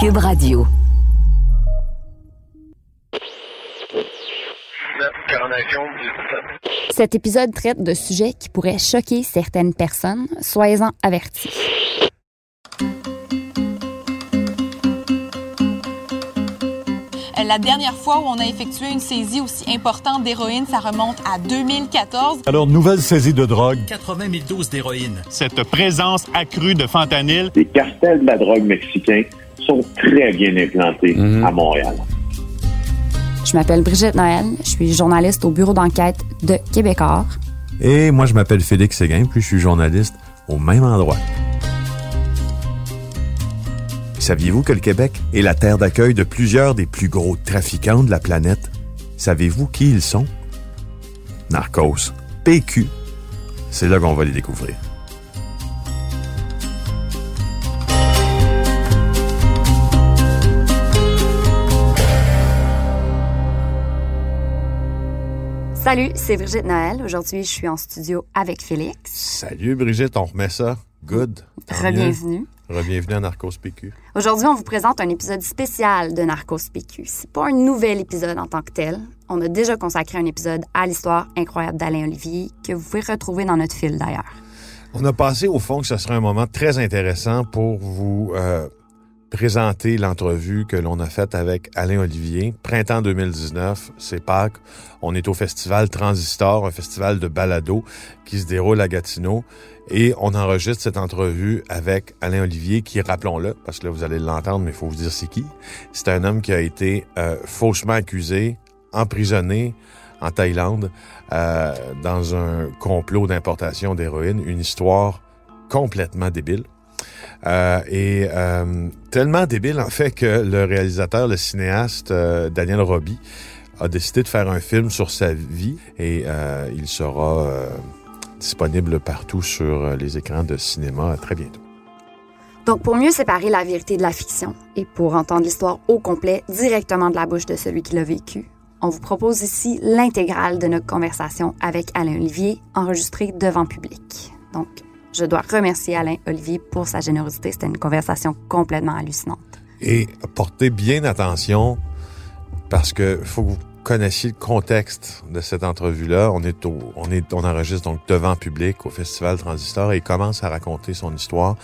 Cube Radio. Cet épisode traite de sujets qui pourraient choquer certaines personnes. Soyez-en avertis. La dernière fois où on a effectué une saisie aussi importante d'héroïne, ça remonte à 2014. Alors, nouvelle saisie de drogue. 80 000 doses d'héroïne. Cette présence accrue de fentanyl. Les cartels de la drogue mexicains sont très bien implantés à Montréal. Je m'appelle Brigitte Noël, je suis journaliste au bureau d'enquête de Québecor. Et moi, je m'appelle Félix Séguin, puis je suis journaliste au même endroit. Saviez-vous que le Québec est la terre d'accueil de plusieurs des plus gros trafiquants de la planète? Savez-vous qui ils sont? Narcos, PQ. C'est là qu'on va les découvrir. Salut, c'est Brigitte Noël. Aujourd'hui, je suis en studio avec Félix. Salut Brigitte, on remet ça. Good. Rebienvenue. Rebienvenue à Narcos PQ. Aujourd'hui, on vous présente un épisode spécial de Narcos PQ. C'est pas un nouvel épisode en tant que tel. On a déjà consacré un épisode à l'histoire incroyable d'Alain Olivier que vous pouvez retrouver dans notre fil d'ailleurs. On a passé au fond que ce serait un moment très intéressant pour vous euh, présenter l'entrevue que l'on a faite avec Alain Olivier. Printemps 2019, c'est Pâques. On est au festival Transistor, un festival de balado qui se déroule à Gatineau. Et on enregistre cette entrevue avec Alain Olivier, qui, rappelons-le, parce que là, vous allez l'entendre, mais il faut vous dire c'est qui. C'est un homme qui a été euh, faussement accusé, emprisonné en Thaïlande euh, dans un complot d'importation d'héroïne. Une histoire complètement débile. Euh, et euh, tellement débile, en fait, que le réalisateur, le cinéaste euh, Daniel Roby a décidé de faire un film sur sa vie et il sera disponible partout sur les écrans de cinéma très bientôt. Donc, pour mieux séparer la vérité de la fiction et pour entendre l'histoire au complet directement de la bouche de celui qui l'a vécu, on vous propose ici l'intégrale de notre conversation avec Alain Olivier enregistrée devant public. Donc, je dois remercier Alain Olivier pour sa générosité. C'était une conversation complètement hallucinante. Et portez bien attention parce que faut que vous connaissiez le contexte de cette entrevue-là. On est on enregistre donc devant public au Festival Transistor et il commence à raconter son histoire.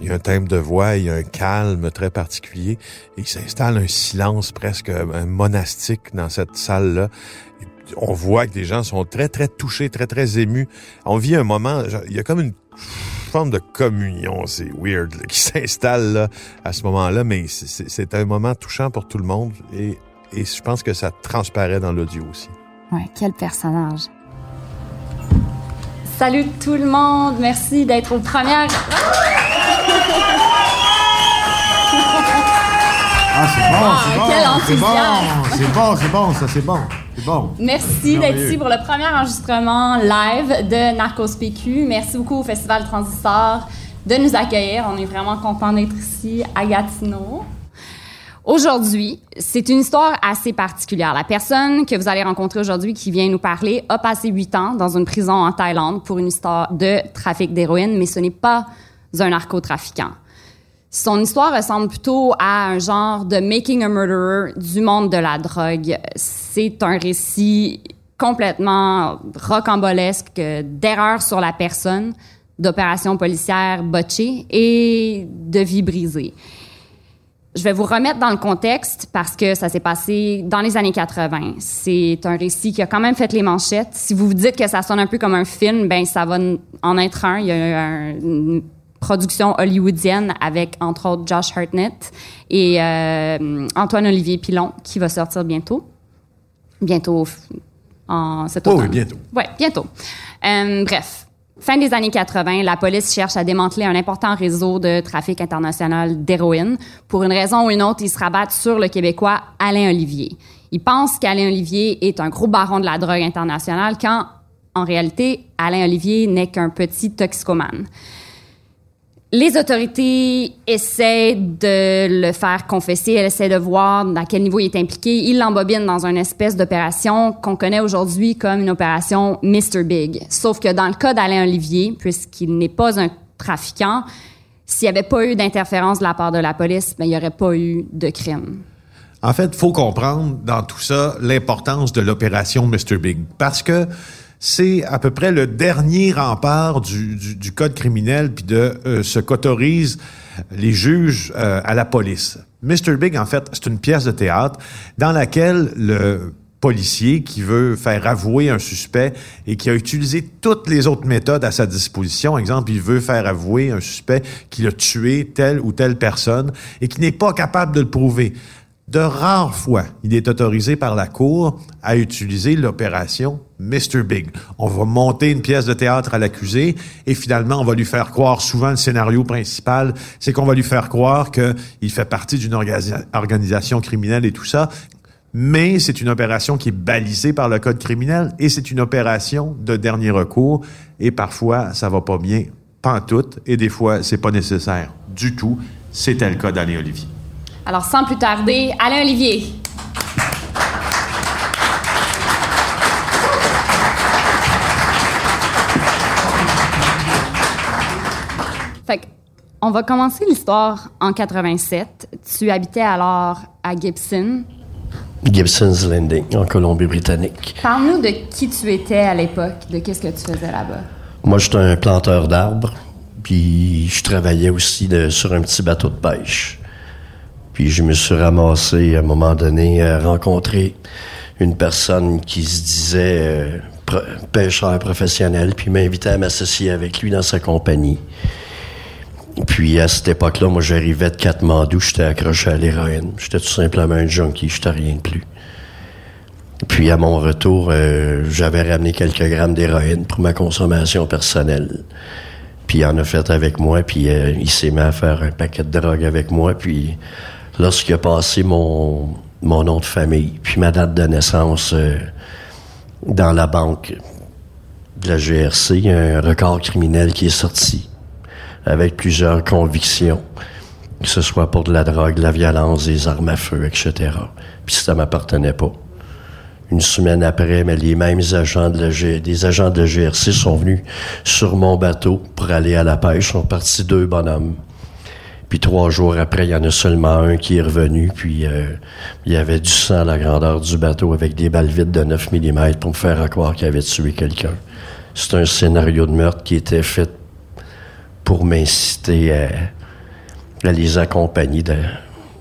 Il y a un thème de voix, il y a un calme très particulier et il s'installe un silence presque monastique dans cette salle-là. On voit que des gens sont très, très touchés, très, très émus. On vit un moment, il y a comme une forme de communion, c'est weird, là, qui s'installe à ce moment-là, mais c'est un moment touchant pour tout le monde et, et je pense que ça transparaît dans l'audio aussi. Ouais, quel personnage. Salut tout le monde, merci d'être aux premières. Ah, c'est bon, c'est bon. quel c'est bon, enthousiasme. c'est bon, c'est bon, ça c'est bon. C'est bon. Merci d'être ici pour le premier enregistrement live de Narcos PQ. Merci beaucoup au Festival Transistor de nous accueillir. On est vraiment content d'être ici à Gatineau. Aujourd'hui, c'est une histoire assez particulière. La personne que vous allez rencontrer aujourd'hui qui vient nous parler a passé huit ans dans une prison en Thaïlande pour une histoire de trafic d'héroïne, mais ce n'est pas un narcotrafiquant. Son histoire ressemble plutôt à un genre de Making a Murderer du monde de la drogue. C'est un récit complètement rocambolesque d'erreurs sur la personne, d'opérations policières botchées et de vies brisées. Je vais vous remettre dans le contexte parce que ça s'est passé dans les années 80. C'est un récit qui a quand même fait les manchettes. Si vous vous dites que ça sonne un peu comme un film, ben ça va en être un. Il y a un- production hollywoodienne avec entre autres Josh Hartnett et euh, Antoine Olivier Pilon qui va sortir bientôt. Bientôt en cet Oh oui, bientôt. Ouais, bientôt. Euh, bref. Fin des années 80, la police cherche à démanteler un important réseau de trafic international d'héroïne. Pour une raison ou une autre, ils se rabattent sur le Québécois Alain Olivier. Ils pensent qu'Alain Olivier est un gros baron de la drogue internationale quand, en réalité, Alain Olivier n'est qu'un petit toxicomane. Les autorités essaient de le faire confesser, elles essaient de voir à quel niveau il est impliqué. Ils l'embobinent dans une espèce d'opération qu'on connaît aujourd'hui comme une opération Mr. Big. Sauf que dans le cas d'Alain Olivier, puisqu'il n'est pas un trafiquant, s'il n'y avait pas eu d'interférence de la part de la police, ben, il n'y aurait pas eu de crime. En fait, il faut comprendre dans tout ça l'importance de l'opération Mr. Big. Parce que c'est à peu près le dernier rempart du, du, code criminel puis de euh, ce qu'autorisent les juges euh, à la police. Mr. Big, en fait, c'est une pièce de théâtre dans laquelle le policier qui veut faire avouer un suspect et qui a utilisé toutes les autres méthodes à sa disposition. Exemple, il veut faire avouer un suspect qui a tué telle ou telle personne et qui n'est pas capable de le prouver. De rares fois, il est autorisé par la Cour à utiliser l'opération Mr. Big. On va monter une pièce de théâtre à l'accusé et finalement, on va lui faire croire, souvent le scénario principal, c'est qu'on va lui faire croire qu'il fait partie d'une organisation criminelle et tout ça. Mais c'est une opération qui est balisée par le code criminel et c'est une opération de dernier recours et parfois, ça va pas bien, pas tout, et des fois, c'est pas nécessaire du tout. C'était le cas d'Alain Olivier. Alors, sans plus tarder, Alain Olivier. Fait on va commencer l'histoire en 87. Tu habitais alors à Gibson. Gibson's Landing, en Colombie-Britannique. Parle-nous de qui tu étais à l'époque, de qu'est-ce que tu faisais là-bas. Moi, j'étais un planteur d'arbres, puis je travaillais aussi sur un petit bateau de pêche. Puis je me suis ramassé à un moment donné à rencontrer une personne qui se disait euh, pêcheur professionnel, puis m'invitait à m'associer avec lui dans sa compagnie. Puis à cette époque-là, moi j'arrivais de Katmandou, j'étais accroché à l'héroïne. J'étais tout simplement un junkie, j'étais rien de plus. Puis à mon retour, euh, j'avais ramené quelques grammes d'héroïne pour ma consommation personnelle. Puis il en a fait avec moi, puis euh, il s'est mis à faire un paquet de drogue avec moi, puis lorsqu'il a passé mon, mon nom de famille, puis ma date de naissance euh, dans la banque de la GRC, il y a un record criminel qui est sorti avec plusieurs convictions, que ce soit pour de la drogue, la violence, des armes à feu, etc. Puis ça m'appartenait pas. Une semaine après, mais les mêmes agents de la des agents de la GRC sont venus sur mon bateau pour aller à la pêche. sont partis deux bonhommes. Puis trois jours après, il y en a seulement un qui est revenu. Puis euh, il y avait du sang à la grandeur du bateau avec des balles vides de 9 mm pour me faire croire qu'il avait tué quelqu'un. C'est un scénario de meurtre qui était fait pour m'inciter à, les accompagner. De...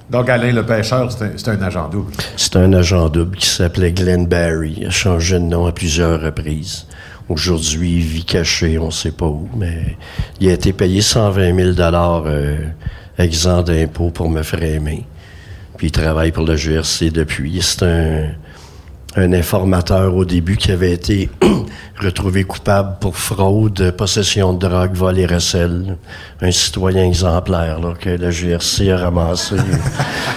Donc Alain le pêcheur, c'est un, agent double. C'est un agent double qui s'appelait Glenn Barry. Il a changé de nom à plusieurs reprises. Aujourd'hui, il vit caché, on ne sait pas où, mais il a été payé 120 000 dollars euh, exempt d'impôts pour me frémer. Puis il travaille pour le GRC depuis. C'est un, un informateur au début qui avait été retrouvé coupable pour fraude, possession de drogue, vol et recel. Un citoyen exemplaire là, que le GRC a ramassé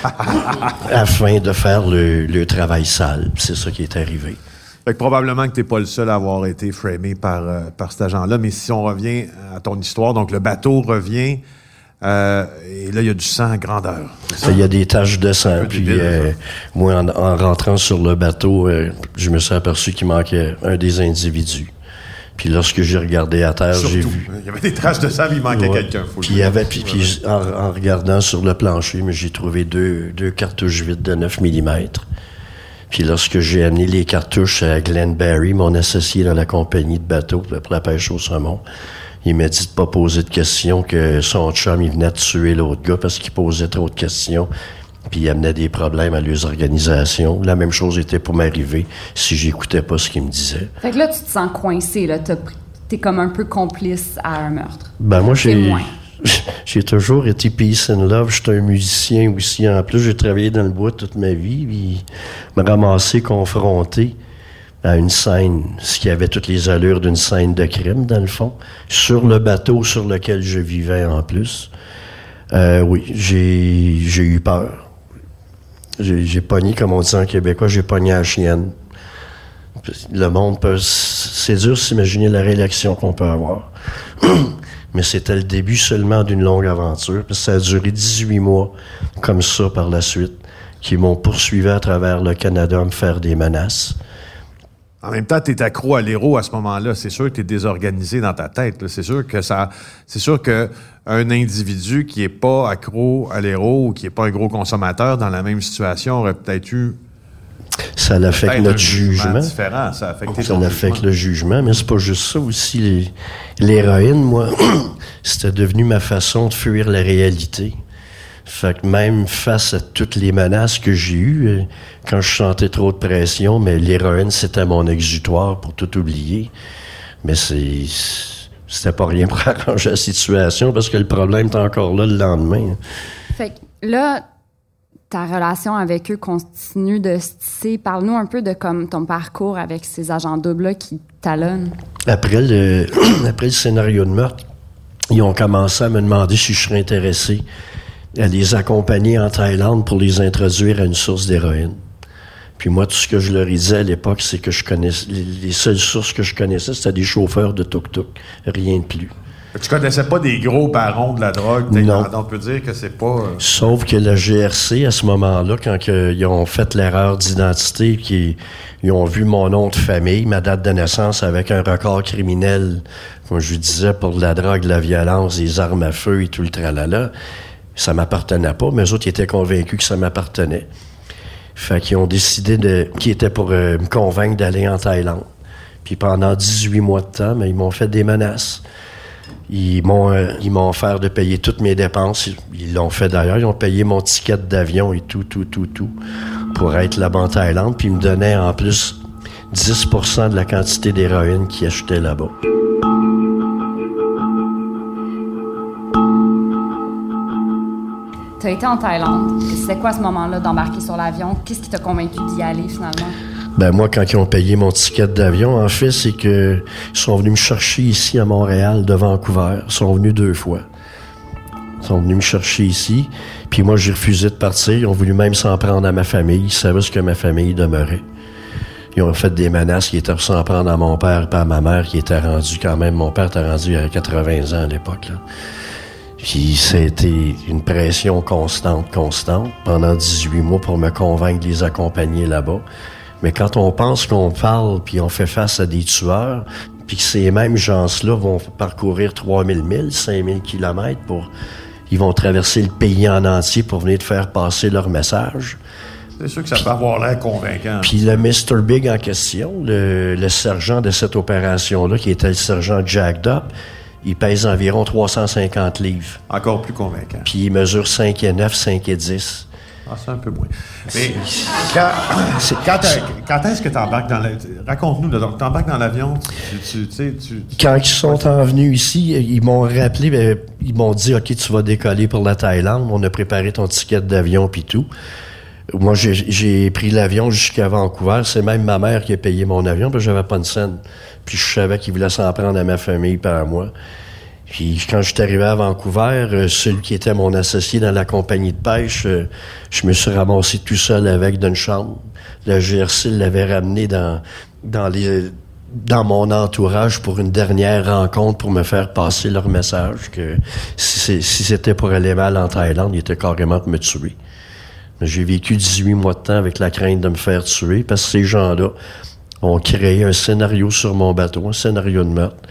afin de faire le, le travail sale. C'est ça qui est arrivé. Fait que probablement que tu n'es pas le seul à avoir été framé par, euh, par cet agent-là. Mais si on revient à ton histoire, donc le bateau revient. Euh, et là, il y a du sang à grandeur. Il y a des taches de sang. Puis, euh, moi, en, rentrant sur le bateau, je me suis aperçu qu'il manquait un des individus. Puis lorsque j'ai regardé à terre, j'ai vu. Il y avait des traces de sang, il manquait quelqu'un. Puis, il y avait, puis, en, en, regardant sur le plancher, j'ai trouvé deux, deux cartouches vides de 9 mm. Puis lorsque j'ai amené les cartouches à Glenn Barry, mon associé dans la compagnie de bateau pour la pêche au saumon, il m'a dit de pas poser de questions, que son chum, il venait de tuer l'autre gars parce qu'il posait trop de questions. Puis il amenait des problèmes à leurs organisations. La même chose était pour m'arriver si j'écoutais pas ce qu'il me disait. Fait que là, tu te sens coincé, là. T'es comme un peu complice à un meurtre. Ben moi, j'ai... j'ai toujours été peace and love. J'étais un musicien aussi. En plus, j'ai travaillé dans le bois toute ma vie. Puis me ramasser confronté à une scène, ce qui avait toutes les allures d'une scène de crime, dans le fond, sur le bateau sur lequel je vivais en plus. Euh, oui, j'ai, eu peur. J'ai, pogné, comme on dit en québécois, j'ai pogné à chienne. Le monde peut... C'est dur de s'imaginer la réaction qu'on peut avoir. mais c'était le début seulement d'une longue aventure. Puis ça a duré 18 mois comme ça par la suite, qui m'ont poursuivi à travers le Canada à me faire des menaces. en même temps, tu accro à l'héros à ce moment-là. C'est sûr que tu es désorganisé dans ta tête. C'est sûr que ça. C'est sûr que un individu qui est pas accro à l'héros ou qui est pas un gros consommateur dans la même situation aurait peut-être eu Ça l'affecte peut-être notre un jugement. différent. Ça Ça affecte jugement. le jugement, mais c'est pas juste ça aussi. L'héroïne, moi, c'était devenu ma façon de fuir la réalité. Fait que même face à toutes les menaces que j'ai eues, euh, quand je sentais trop de pression, mais l'héroïne, c'était mon exutoire pour tout oublier. Mais c'est... C'était pas rien pour arranger la situation parce que le problème est encore là le lendemain. Fait que là, ta relation avec eux continue de se tisser. Parle-nous un peu de comme ton parcours avec ces agents doubles-là qui talonnent. Après le, scénario de meurtre, ils ont commencé à me demander si je serais intéressé à les accompagner en Thaïlande pour les introduire à une source d'héroïne. Puis moi, tout ce que je leur ai dit à l'époque, c'est que je connaissais, les, les seules sources que je connaissais, c'était des chauffeurs de tuk-tuk. Rien de plus. Tu connaissais pas des gros barons de la drogue. Non. On peut dire que c'est pas. euh, Sauf que la GRC, à ce moment-là, quand que ils ont fait l'erreur d'identité, qu'ils ils ont vu mon nom de famille, ma date de naissance avec un record criminel, comme je disais, pour de la drogue, de la violence, des armes à feu et tout le tralala, ça m'appartenait pas, mais eux autres ils étaient convaincus que ça m'appartenait. Fait qu'ils ont décidé de... qu'ils étaient pour euh, me convaincre d'aller en Thaïlande. Puis pendant 18 mois de temps, mais ils m'ont fait des menaces. Ils m'ont euh, ils m'ont offert de payer toutes mes dépenses. Ils l'ont fait d'ailleurs. Ils ont payé mon ticket d'avion et tout, tout, tout, tout pour être là-bas en Thaïlande. Puis ils me donnaient en plus 10% de la quantité d'héroïne qu'ils achetaient là-bas. Tu as été en Thaïlande. C'était quoi ce moment-là d'embarquer sur l'avion? Qu'est-ce qui t'a convaincu d'y aller finalement? Ben moi, quand ils ont payé mon ticket d'avion, en fait, c'est que ils sont venus me chercher ici à Montréal, de Vancouver. Ils sont venus deux fois. Ils sont venus me chercher ici. Puis moi, j'ai refusé de partir. Ils ont voulu même s'en prendre à ma famille. Ils savaient ce que ma famille demeurait. Ils ont fait des menaces qui étaient s'en prendre à mon père et à ma mère qui était rendu quand même. Mon père était rendu à 80 ans à l'époque. Puis c'était une pression constante, constante, pendant 18 mois pour me convaincre de les accompagner là-bas. Mais quand on pense qu'on parle, puis on fait face à des tueurs, puis que ces mêmes gens-là vont parcourir 3000 milles, 5000 kilomètres pour... Ils vont traverser le pays en entier pour venir te faire passer leur message. C'est sûr que ça peut avoir l'air convaincant. Puis le Mr. Big en question, le, le sergent de cette opération-là, qui était le sergent Jacked Up, il pèse environ 350 livres. Encore plus convaincant. Puis il mesure 5 et 9, 5 et 10. Ah, c'est un peu moins. Mais quand, est-ce que tu embarques dans la... Raconte-nous, donc tu dans l'avion, Quand ils sont en venus ici, ils m'ont rappelé, ben, ils m'ont dit, OK, tu vas décoller pour la Thaïlande. On a préparé ton ticket d'avion puis tout. Moi, j'ai- pris l'avion jusqu'à Vancouver. C'est même ma mère qui a payé mon avion, parce que j'avais pas de scène. Puis je savais qu'il voulait s'en prendre à ma famille par moi. Puis quand je suis arrivé à Vancouver, euh, celui qui était mon associé dans la compagnie de pêche, euh, je me suis ramassé tout seul avec d'une chambre. Le GRC l'avait ramené dans, dans mon entourage pour une dernière rencontre pour me faire passer leur message que si c'était pour aller mal en Thaïlande, il était carrément de me tuer. J'ai vécu 18 mois de temps avec la crainte de me faire tuer parce que ces gens-là ont créé un scénario sur mon bateau, un scénario de meurtre.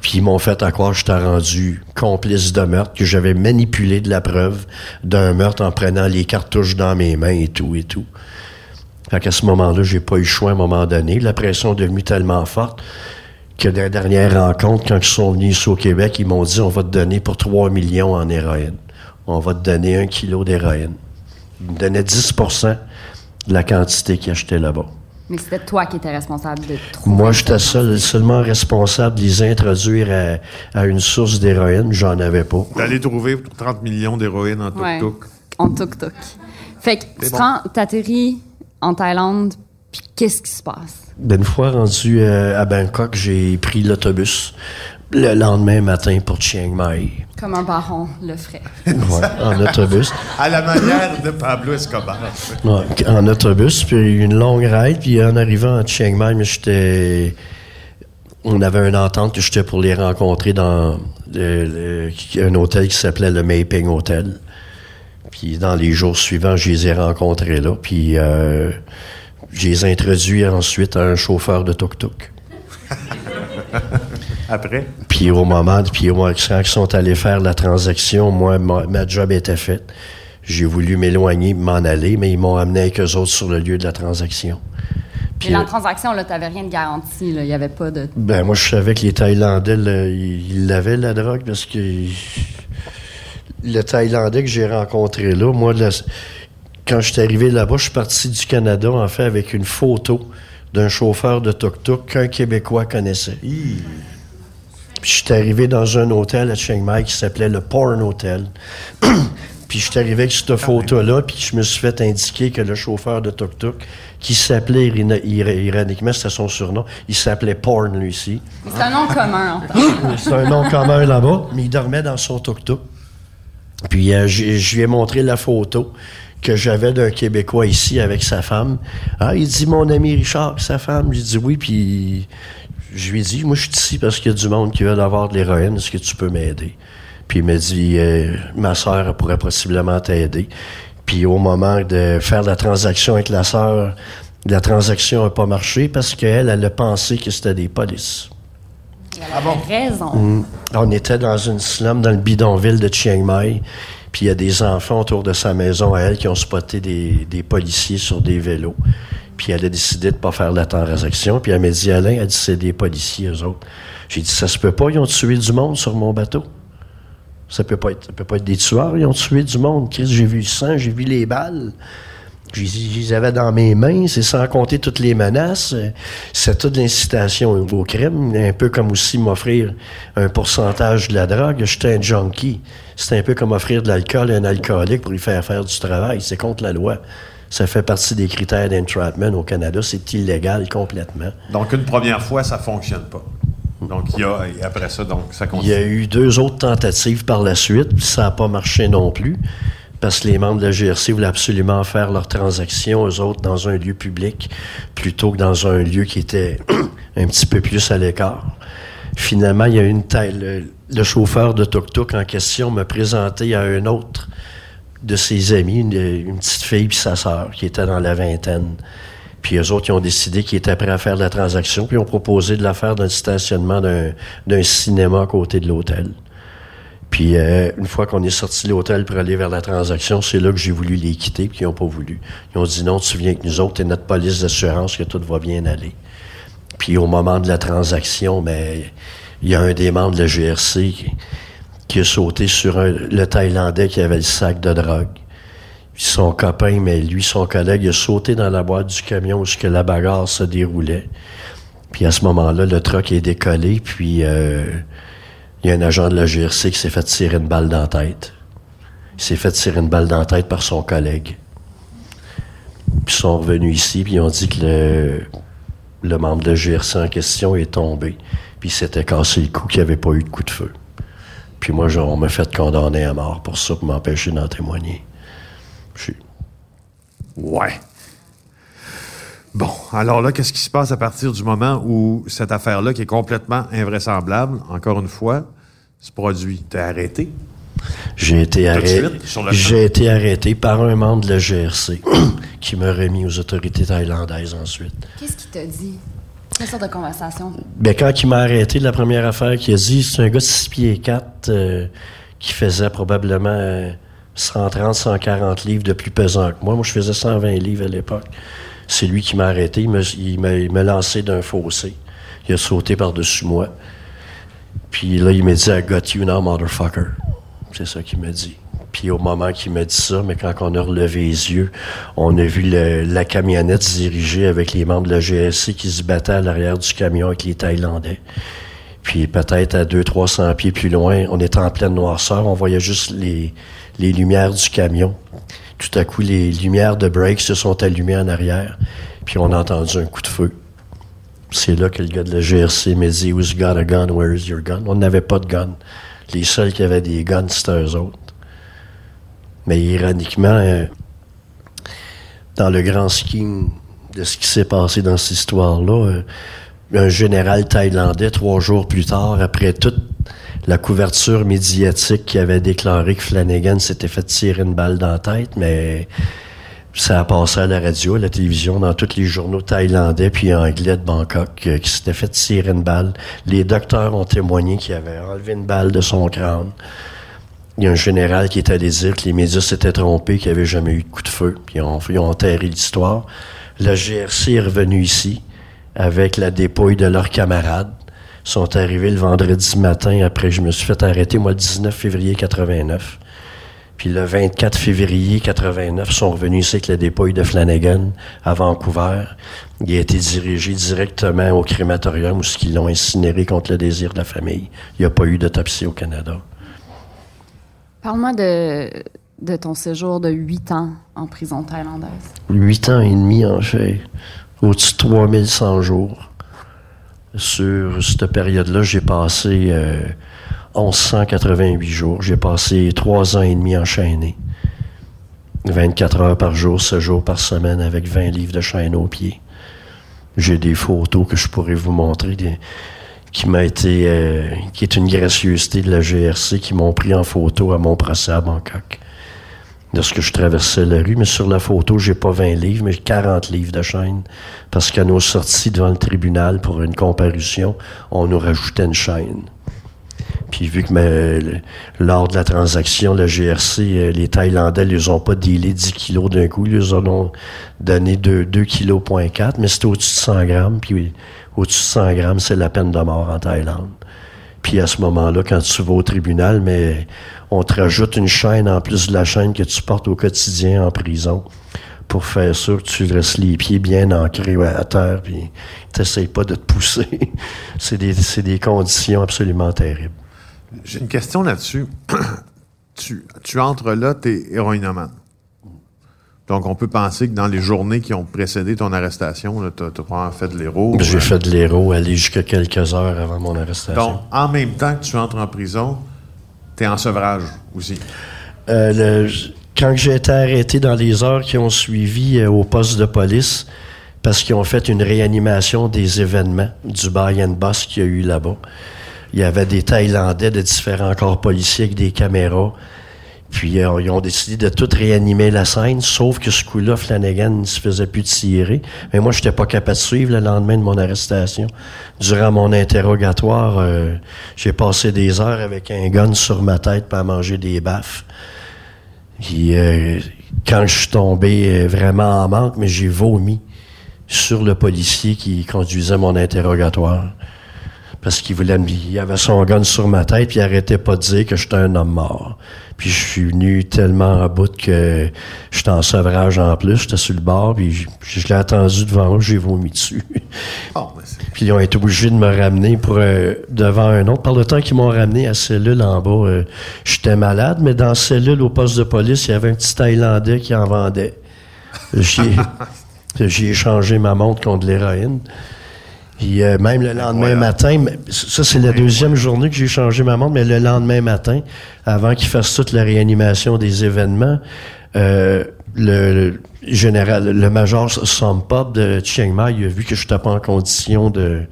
Puis ils m'ont fait à croire que j'étais rendu complice de meurtre, que j'avais manipulé de la preuve d'un meurtre en prenant les cartouches dans mes mains et tout et tout. Fait qu'à ce moment-là, j'ai pas eu le choix à un moment donné. La pression est devenue tellement forte que dans la dernière rencontre, quand ils sont venus ici au Québec, ils m'ont dit on va te donner pour 3 millions en héroïne. On va te donner un kilo d'héroïne. Ils me donnaient 10% de la quantité qu'ils achetaient là-bas. Mais c'était toi qui étais responsable de trouver. Moi, j'étais seul, seulement responsable de les introduire à, à une source d'héroïne. J'en avais pas. d'aller trouver 30 millions d'héroïne en Ouais. tuk-tuk. En tuk-tuk. Fait que tu bon. t'atterris en Thaïlande, puis qu'est-ce qui se passe? Ben, Une fois rendu euh, à Bangkok, j'ai pris l'autobus le lendemain matin pour Chiang Mai. Comme un baron le ferait. Ouais, en autobus. À la manière de Pablo Escobar. Ouais, en autobus, puis une longue ride, puis en arrivant à Chiang Mai, mais j'étais... On avait une entente que j'étais pour les rencontrer dans le- le- un hôtel qui s'appelait le Maping Hotel. Puis dans les jours suivants, je les ai rencontrés là, puis... euh, je les introduis ensuite à un chauffeur de tuk-tuk. Après? Puis au moment, puis au moment quand ils sont allés faire la transaction, moi, ma, ma job était faite. J'ai voulu m'éloigner, m'en aller, mais ils m'ont amené avec eux autres sur le lieu de la transaction. Puis, Mais la euh, transaction, là, t'avais rien de garanti, là. Il y avait pas de. ben, moi, je savais que les Thaïlandais, là, ils l'avaient, la drogue, parce que le Thaïlandais que j'ai rencontré là, moi, là, quand je suis arrivé là-bas, je suis parti du Canada, en fait, avec une photo d'un chauffeur de tuk-tuk qu'un Québécois connaissait. Puis je suis arrivé dans un hôtel à Chiang Mai qui s'appelait le Porn Hotel. puis je suis arrivé avec cette photo-là, puis je me suis fait indiquer que le chauffeur de tuk-tuk, qui s'appelait ironiquement, c'était son surnom, il s'appelait Porn, lui aussi. C'est un nom commun, en fait. C'est un nom commun là-bas, mais il dormait dans son tuk-tuk. Puis euh, je je lui ai montré la photo que j'avais d'un Québécois ici avec sa femme. Ah, il dit mon ami Richard, sa femme. J'ai dit oui, puis je lui ai dit, moi je suis ici parce qu'il y a du monde qui veut avoir de l'héroïne, est-ce que tu peux m'aider? Puis il m'a dit, euh, ma sœur elle pourrait possiblement t'aider. Puis au moment de faire la transaction avec la sœur, la transaction n'a pas marché parce qu'elle, elle a pensé que c'était des polices. Elle avait raison. On était dans une slum dans le bidonville de Chiang Mai. Puis il y a des enfants autour de sa maison à elle qui ont spoté des, policiers sur des vélos. Puis elle a décidé de pas faire la transaction. Puis elle m'a dit, Alain, elle dit, c'est des policiers, eux autres. J'ai dit, ça se peut pas, ils ont tué du monde sur mon bateau. Ça peut pas être, peut pas être des tueurs, ils ont tué du monde. Chris, j'ai vu le sang, j'ai vu les balles. Je les avais dans mes mains, c'est sans compter toutes les menaces. C'est toute l'incitation au crime, un peu comme aussi m'offrir un pourcentage de la drogue. J'étais un junkie. C'est un peu comme offrir de l'alcool à un alcoolique pour lui faire faire du travail. C'est contre la loi. Ça fait partie des critères d'entrapment au Canada. C'est illégal complètement. Donc, une première fois, ça fonctionne pas. Donc, il y a, après ça, donc, ça Il continue. y a eu deux autres tentatives par la suite, puis ça n'a pas marché non plus, parce que les membres de la GRC voulaient absolument faire leurs transactions, eux autres, dans un lieu public, plutôt que dans un lieu qui était un petit peu plus à l'écart. Finalement, il y a une taille. Le, chauffeur de tuk-tuk en question m'a présenté à un autre de ses amis, une, petite fille puis sa sœur, qui était dans la vingtaine. Puis eux autres, ils ont décidé qu'ils étaient prêts à faire la transaction, puis ils ont proposé de la faire le stationnement d'un, d'un cinéma à côté de l'hôtel. Puis euh, une fois qu'on est sorti de l'hôtel pour aller vers la transaction, c'est là que j'ai voulu les quitter, puis ils n'ont pas voulu. Ils ont dit non, tu viens avec nous autres, t'es notre police d'assurance, que tout va bien aller. Puis au moment de la transaction, mais il y a un des membres de la GRC qui, a sauté sur le Thaïlandais qui avait le sac de drogue. Son copain, mais lui, son collègue, a sauté dans la boîte du camion où la bagarre se déroulait. Puis à ce moment-là, le truck est décollé, puis euh, il y a un agent de la GRC qui s'est fait tirer une balle dans la tête. Il s'est fait tirer une balle dans la tête par son collègue. Puis ils sont revenus ici, puis ils ont dit que le, le membre de la GRC en question est tombé. Puis il s'était cassé le cou qu'il n'y avait pas eu de coup de feu. Puis moi, on m'a fait condamner à mort pour ça, pour m'empêcher d'en témoigner. Je suis- Ouais. Bon, alors là, qu'est-ce qui se passe à partir du moment où cette affaire-là, qui est complètement invraisemblable, encore une fois, se produit? T'es arrêté? J'ai été, de arrêté, suite, sur le champ? j'ai été arrêté par un membre de la GRC qui m'a remis aux autorités thaïlandaises ensuite. Qu'est-ce qu'il t'a dit? Quelle sorte de conversation? Ben, quand il m'a arrêté, la première affaire qu'il a dit, c'est un gars de 6 pieds 4 qui faisait probablement euh, 130, 140 livres de plus pesant que moi. Moi, je faisais 120 livres à l'époque. C'est lui qui m'a arrêté. Il m'a, il lancé d'un fossé. Il a sauté par-dessus moi. Puis là, il m'a dit, I got you now, motherfucker. C'est ça qu'il m'a dit. Puis au moment qu'il m'a dit ça, mais quand on a relevé les yeux, on a vu la camionnette se diriger avec les membres de la GSC qui se battaient à l'arrière du camion avec les Thaïlandais. Puis peut-être à 200-300 pieds plus loin, on était en pleine noirceur, on voyait juste les, les lumières du camion. Tout à coup, les lumières de break se sont allumées en arrière, puis on a entendu un coup de feu. C'est là que le gars de la GRC m'a dit Who's got a gun? Where is your gun? On n'avait pas de gun. Les seuls qui avaient des guns, c'était eux autres. Mais ironiquement, euh, dans le grand scheme de ce qui s'est passé dans cette histoire-là, euh, un général thaïlandais, trois jours plus tard, après toute la couverture médiatique qui avait déclaré que Flanagan s'était fait tirer une balle dans la tête, mais ça a passé à la radio, à la télévision, dans tous les journaux thaïlandais puis anglais de Bangkok, euh, qui s'était fait tirer une balle. Les docteurs ont témoigné qu'il avait enlevé une balle de son crâne. Il y a un général qui est allé dire que les médias s'étaient trompés, qu'il n'y avait jamais eu de coup de feu. Puis ils ont, enterré l'histoire. La GRC est revenue ici avec la dépouille de leurs camarades. Sont arrivés le vendredi matin après je me suis fait arrêter, moi, le 19 février 89. Puis le 24 février 89, ils sont revenus ici avec la dépouille de Flanagan à Vancouver. Il a été dirigé directement au crématorium où ils l'ont incinéré contre le désir de la famille. Il n'y a pas eu d'autopsie au Canada. Parle-moi de, de ton séjour de huit ans en prison thaïlandaise. Huit ans et demi, en fait. Au-dessus de 3100 jours. Sur cette période-là, j'ai passé euh, 1188 jours. J'ai passé trois ans et demi enchaîné. 24 heures par jour, 7 jours par semaine, avec 20 livres de chaîne aux pieds. J'ai des photos que je pourrais vous montrer, qui m'a été, euh, qui est une gracieuseté de la GRC, qui m'ont pris en photo à mon procès à Bangkok. Lorsque je traversais la rue, mais sur la photo, j'ai pas 20 livres, mais 40 livres de chaîne. Parce qu'à nos sorties devant le tribunal pour une comparution, on nous rajoutait une chaîne. Puis vu que lors de la transaction, la GRC, euh, les Thaïlandais ne les ont pas dealé 10 kilos d'un coup, ils les ont donné 2, 2 kilos, point 4, mais c'était au-dessus de 100 grammes. Puis au-dessus de 100 grammes, c'est la peine de mort en Thaïlande. Puis à ce moment-là, quand tu vas au tribunal, mais on te rajoute une chaîne en plus de la chaîne que tu portes au quotidien en prison pour faire sûr que tu restes les pieds bien ancrés à terre, puis t'essayes pas de te pousser. c'est des, des conditions absolument terribles. J'ai une question là-dessus. tu, tu entres là, tu es héroïnomane. Donc, on peut penser que dans les journées qui ont précédé ton arrestation, tu as, probablement fait de l'héros. J'ai fait de l'héros aller jusqu'à quelques heures avant mon arrestation. Donc, en même temps que tu entres en prison, tu es en sevrage aussi. Euh, le- quand j'ai été arrêté dans les heures qui ont suivi euh, au poste de police, parce qu'ils ont fait une réanimation des événements du buy and boss qu'il y a eu là-bas. Il y avait des Thaïlandais de différents corps policiers avec des caméras. Puis euh, ils ont décidé de tout réanimer la scène, sauf que ce coup-là, Flanagan ne se faisait plus tirer. Mais moi, j'étais pas capable de suivre le lendemain de mon arrestation. Durant mon interrogatoire, euh, j'ai passé des heures avec un gun sur ma tête pour manger des baffes. Puis euh, quand je suis tombé vraiment en manque, mais j'ai vomi sur le policier qui conduisait mon interrogatoire. Parce qu'il voulait me... Il avait son gun sur ma tête, puis il arrêtait pas de dire que j'étais un homme mort. Puis je suis venu tellement à bout que j'étais en sevrage en plus, j'étais sur le bord, puis je, je l'ai attendu devant eux, j'ai vomi dessus. Bon, ben, Puis ils ont été obligés de me ramener pour euh, devant un autre. Par le temps qu'ils m'ont ramené à cellule en bas, euh, j'étais malade, mais dans cellule au poste de police, il y avait un petit Thaïlandais qui en vendait. J'ai j'ai échangé ma montre contre de l'héroïne. Puis euh, même le lendemain matin, ça c'est la deuxième journée que j'ai changé ma montre, mais le lendemain matin, avant qu'ils fassent toute la réanimation des événements, euh, le, le général, le major Sompop de Chiang Mai, il a vu que je n'étais pas en condition de,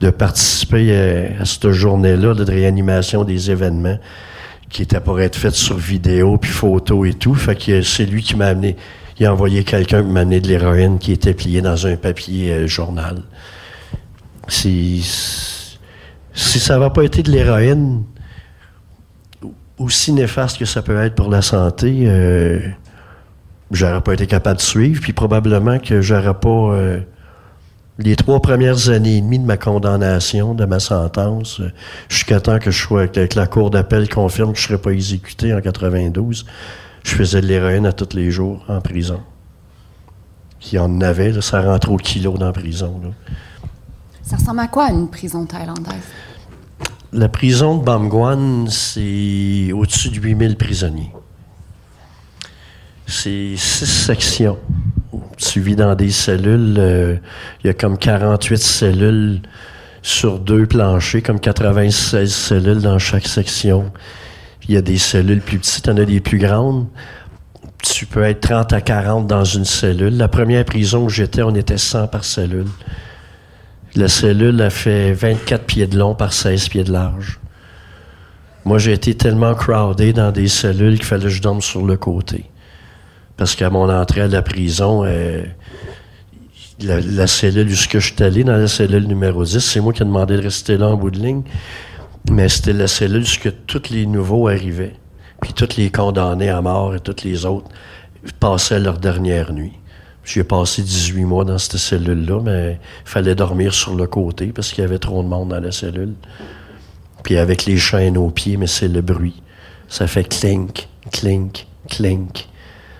de participer euh, à cette journée-là de réanimation des événements qui était pour être faite sur vidéo puis photo et tout. Fait que c'est lui qui m'a amené. Il a envoyé quelqu'un qui m'a amené de l'héroïne qui était pliée dans un papier euh, journal. Si, ça n'avait pas été de l'héroïne, aussi néfaste que ça peut être pour la santé, euh, j'aurais pas été capable de suivre, puis probablement que j'aurais pas euh, les trois premières années et demie de ma condamnation, de ma sentence, euh, jusqu'à temps que je sois que, la cour d'appel confirme que je serais pas exécuté en 92, je faisais de l'héroïne à tous les jours en prison. Qui en avait, ça rentre au kilo dans la prison. Ça ressemble à quoi une prison thaïlandaise? La prison de Bamguan, c'est au-dessus de 8000 prisonniers. C'est six sections. Tu vis dans des cellules. euh, Il y a comme 48 cellules sur deux planchers, comme 96 cellules dans chaque section. Il y a des cellules plus petites, il y en a des plus grandes. Tu peux être 30 à 40 dans une cellule. La première prison où j'étais, on était 100 par cellule. La cellule a fait 24 pieds de long par 16 pieds de large. Moi, j'ai été tellement crowdé dans des cellules qu'il fallait que je dorme sur le côté. Parce qu'à mon entrée à la prison, euh, la, la cellule où je suis allé, dans la cellule numéro 10, c'est moi qui ai demandé de rester là en bout de ligne. Mais c'était la cellule où tous les nouveaux arrivaient. Puis tous les condamnés à mort et tous les autres passaient leur dernière nuit. J'ai passé 18 mois dans cette cellule-là, mais il fallait dormir sur le côté parce qu'il y avait trop de monde dans la cellule. Puis avec les chaînes aux pieds, mais c'est le bruit. Ça fait clink, clink, clink.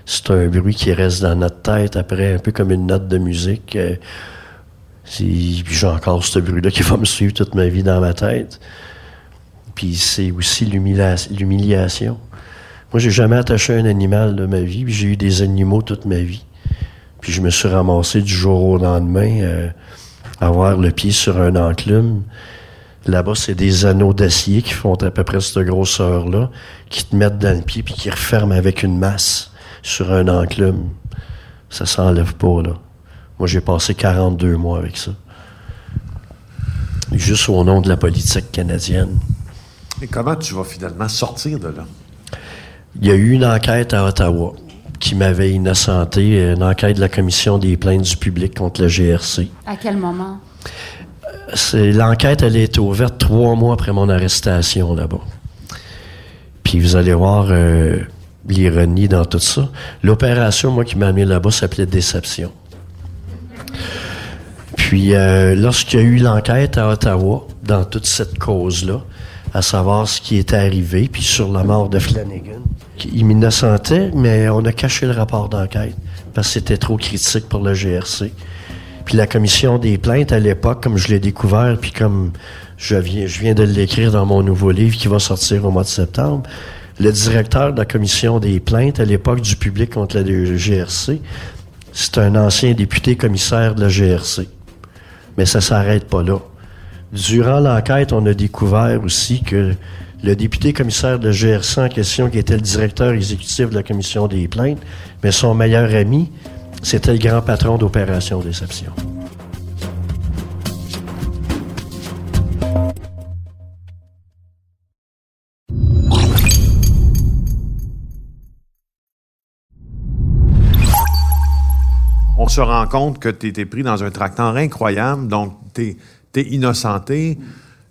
C'est un bruit qui reste dans notre tête après, un peu comme une note de musique. Euh, puis j'ai encore ce bruit-là qui va me suivre toute ma vie dans ma tête. Puis c'est aussi l'humiliation. Moi, j'ai jamais attaché un animal de ma vie, puis j'ai eu des animaux toute ma vie. Puis je me suis ramassé du jour au lendemain euh, avoir le pied sur un enclume. Là-bas, c'est des anneaux d'acier qui font à peu près cette grosseur-là, qui te mettent dans le pied puis qui referment avec une masse sur un enclume. Ça s'enlève pas, là. Moi, j'ai passé 42 mois avec ça. Juste au nom de la politique canadienne. Et comment tu vas finalement sortir de là? Il y a eu une enquête à Ottawa qui m'avait innocenté, une enquête de la Commission des plaintes du public contre le GRC. À quel moment? C'est, l'enquête, elle a été ouverte trois mois après mon arrestation là-bas. Puis vous allez voir euh, l'ironie dans tout ça. L'opération, moi, qui m'a amené là-bas, s'appelait Déception. Puis euh, lorsqu'il y a eu l'enquête à Ottawa, dans toute cette cause-là, à savoir ce qui était arrivé, puis sur la mort de Flanagan. Il m'innocentait, mais on a caché le rapport d'enquête parce que c'était trop critique pour le GRC. Puis la commission des plaintes à l'époque, comme je l'ai découvert, puis comme je viens, je viens de l'écrire dans mon nouveau livre qui va sortir au mois de septembre, le directeur de la commission des plaintes à l'époque du public contre le GRC, c'est un ancien député commissaire de la GRC. Mais ça s'arrête pas là. Durant l'enquête, on a découvert aussi que le député commissaire de GRC en question, qui était le directeur exécutif de la commission des plaintes, mais son meilleur ami, c'était le grand patron d'Opération Déception. On se rend compte que tu étais pris dans un tracteur incroyable, donc tu t'es innocenté.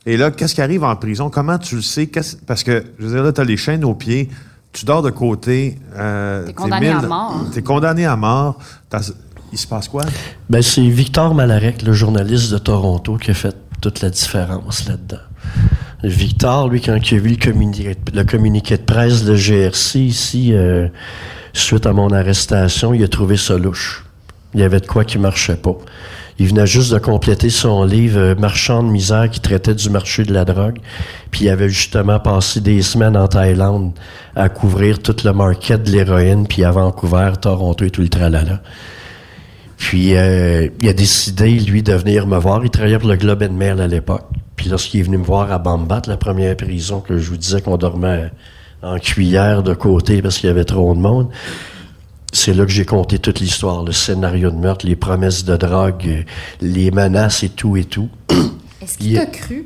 Et là, qu'est-ce qui arrive en prison? Comment tu le sais? Parce que, je veux dire, là, tu as les chaînes aux pieds, tu dors de côté. Euh, t'es condamné à mort. T'es condamné à mort. Il se passe quoi? Ben, c'est Victor Malarek, le journaliste de Toronto, qui a fait toute la différence là-dedans. Victor, lui, quand il a vu le communiqué, le communiqué de presse de GRC ici, euh, suite à mon arrestation, il a trouvé ça louche. Il y avait de quoi qui marchait pas. Il venait juste de compléter son livre euh, Marchand de misère qui traitait du marché de la drogue. Puis il avait justement passé des semaines en Thaïlande à couvrir tout le market de l'héroïne, puis à Vancouver, Toronto et tout le tralala. Puis euh, il a décidé, lui, de venir me voir. Il travaillait pour le Globe and Mail à l'époque. Puis lorsqu'il est venu me voir à Bambat, la première prison que je vous disais qu'on dormait en cuillère de côté parce qu'il y avait trop de monde, c'est là que j'ai compté toute l'histoire, le scénario de meurtre, les promesses de drogue, les menaces et tout et tout. Est-ce qu'il t'a cru?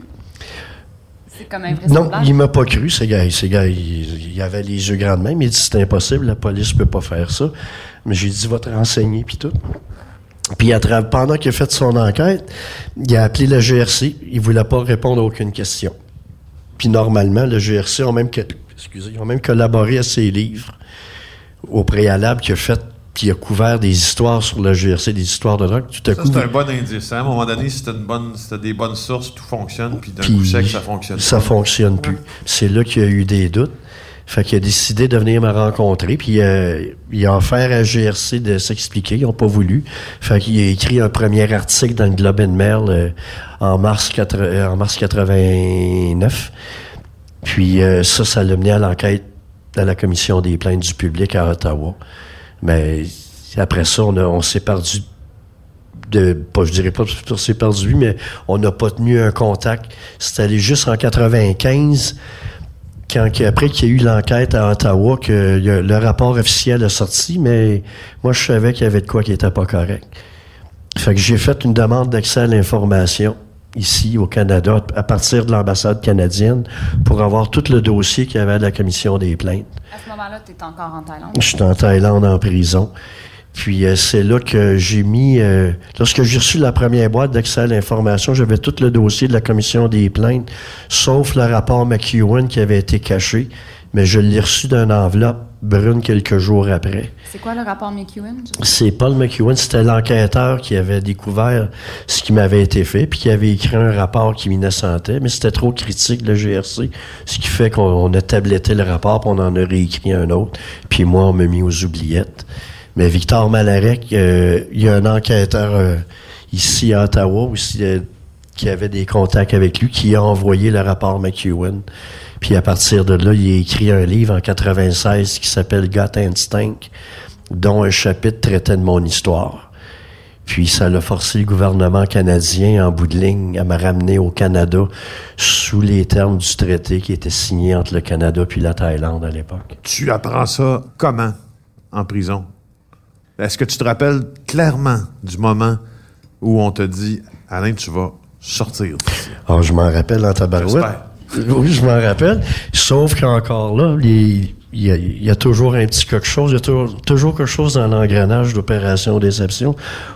C'est comme Non, il m'a pas cru, ce gars. Ce gars, il, avait les yeux grands de même. Il dit c'est impossible, la police peut pas faire ça. Mais j'ai dit va te renseigner puis tout. Puis pendant qu'il a fait son enquête, il a appelé le GRC. Il voulait pas répondre à aucune question. Puis normalement, le GRC ont même, excusez, ont même collaboré à ses livres au préalable qui a fait qui a couvert des histoires sur le GRC, des histoires de drogue. Tout à ça, c'est un bon indice. Hein. À un moment donné, si tu des bonnes sources, tout fonctionne, puis d'un coup sec, ça fonctionne Ça ne fonctionne plus. C'est là qu'il y a eu des doutes. Fait qu'il a décidé de venir me rencontrer, puis euh, il a offert à GRC de s'expliquer. Ils n'ont pas voulu. Fait qu'il a écrit un premier article dans le Globe and Mail euh, en, mars 4, euh, en mars 89. Puis ça, ça l'a mené à l'enquête dans la commission des plaintes du public à Ottawa. Mais après ça, on, s'est perdu de, pas, je dirais pas qu'on s'est perdu, mais on n'a pas tenu un contact. C'est allé juste en 95, quand, après qu'il y a eu l'enquête à Ottawa, que le rapport officiel a sorti, mais moi, je savais qu'il y avait de quoi qui était pas correct. Fait que j'ai fait une demande d'accès à l'information ici au Canada à partir de l'ambassade canadienne pour avoir tout le dossier qu'il y avait à la commission des plaintes. À ce moment-là, tu es encore en Thaïlande. Je suis en Thaïlande en prison. Puis euh, c'est là que j'ai mis... euh, lorsque j'ai reçu la première boîte d'accès à l'information, j'avais tout le dossier de la commission des plaintes, sauf le rapport McEwen qui avait été caché, mais je l'ai reçu d'une enveloppe brune quelques jours après. C'est quoi le rapport McEwen? C'est Paul McEwen, c'était l'enquêteur qui avait découvert ce qui m'avait été fait, puis qui avait écrit un rapport qui m'innocentait, mais c'était trop critique, le GRC, ce qui fait qu'on on a tabletté le rapport, puis on en a réécrit un autre, puis moi, on m'a mis aux oubliettes. Mais Victor Malarec, euh, il y a un enquêteur euh, ici à Ottawa aussi euh, qui avait des contacts avec lui, qui a envoyé le rapport McEwen. Puis à partir de là, il a écrit un livre en 96 qui s'appelle Got Instinct, dont un chapitre traitait de mon histoire. Puis ça l'a forcé le gouvernement canadien, en bout de ligne, à me ramener au Canada sous les termes du traité qui était signé entre le Canada puis la Thaïlande à l'époque. Tu apprends ça comment en prison? Est-ce que tu te rappelles clairement du moment où on te dit Alain, tu vas sortir? Alors, Ah, je m'en rappelle en tabarouette. Oui, je m'en rappelle. Sauf qu'encore là, il y, a, il y a toujours un petit quelque chose, il y a toujours, toujours quelque chose dans l'engrenage d'opération déception.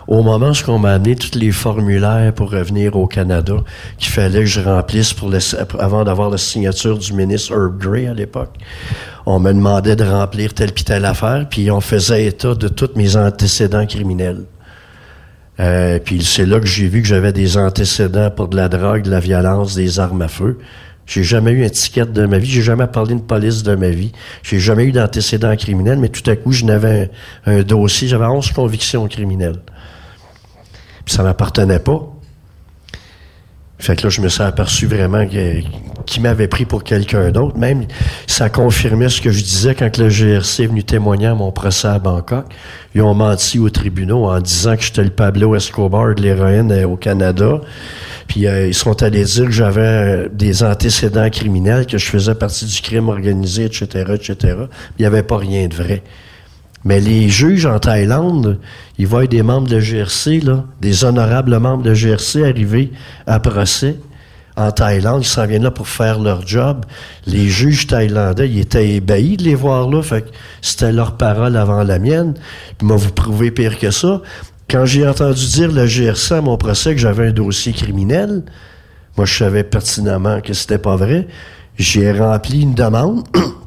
Au moment où on m'a amené tous les formulaires pour revenir au Canada, qu'il fallait que je remplisse pour le- avant d'avoir la signature du ministre Herb Gray à l'époque, on me demandait de remplir telle puis telle affaire, puis on faisait état de tous mes antécédents criminels. Euh, puis c'est là que j'ai vu que j'avais des antécédents pour de la drogue, de la violence, des armes à feu. J'ai jamais eu un ticket de ma vie, j'ai jamais parlé de police de ma vie. J'ai jamais eu d'antécédents criminels, mais tout à coup, je n'avais un, un dossier, j'avais 11 convictions criminelles. Puis ça m'appartenait pas. Fait que là, je me suis aperçu vraiment que- qu'il m'avait pris pour quelqu'un d'autre. Même, ça confirmait ce que je disais quand le GRC est venu témoigner à mon procès à Bangkok. Ils ont menti aux tribunaux en disant que j'étais le Pablo Escobar de l'héroïne euh, au Canada. Puis euh, ils sont allés dire que j'avais euh, des antécédents criminels, que je faisais partie du crime organisé, etc., etc. Il n'y avait pas rien de vrai. Mais les juges en Thaïlande, ils voient des membres de GRC, des honorables membres de GRC arriver à procès en Thaïlande, ils s'en viennent là pour faire leur job. Les juges thaïlandais, ils étaient ébahis de les voir là, fait que c'était leur parole avant la mienne. Moi, vous prouvez pire que ça. Quand j'ai entendu dire le GRC à mon procès que j'avais un dossier criminel, moi, je savais pertinemment que c'était pas vrai. J'ai rempli une demande